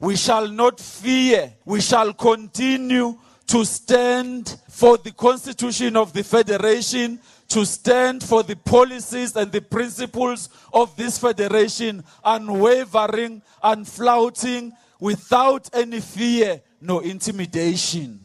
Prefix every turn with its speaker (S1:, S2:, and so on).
S1: We shall not fear. We shall continue to stand for the constitution of the federation, to stand for the policies and the principles of this federation, unwavering, unflouting, without any fear nor intimidation.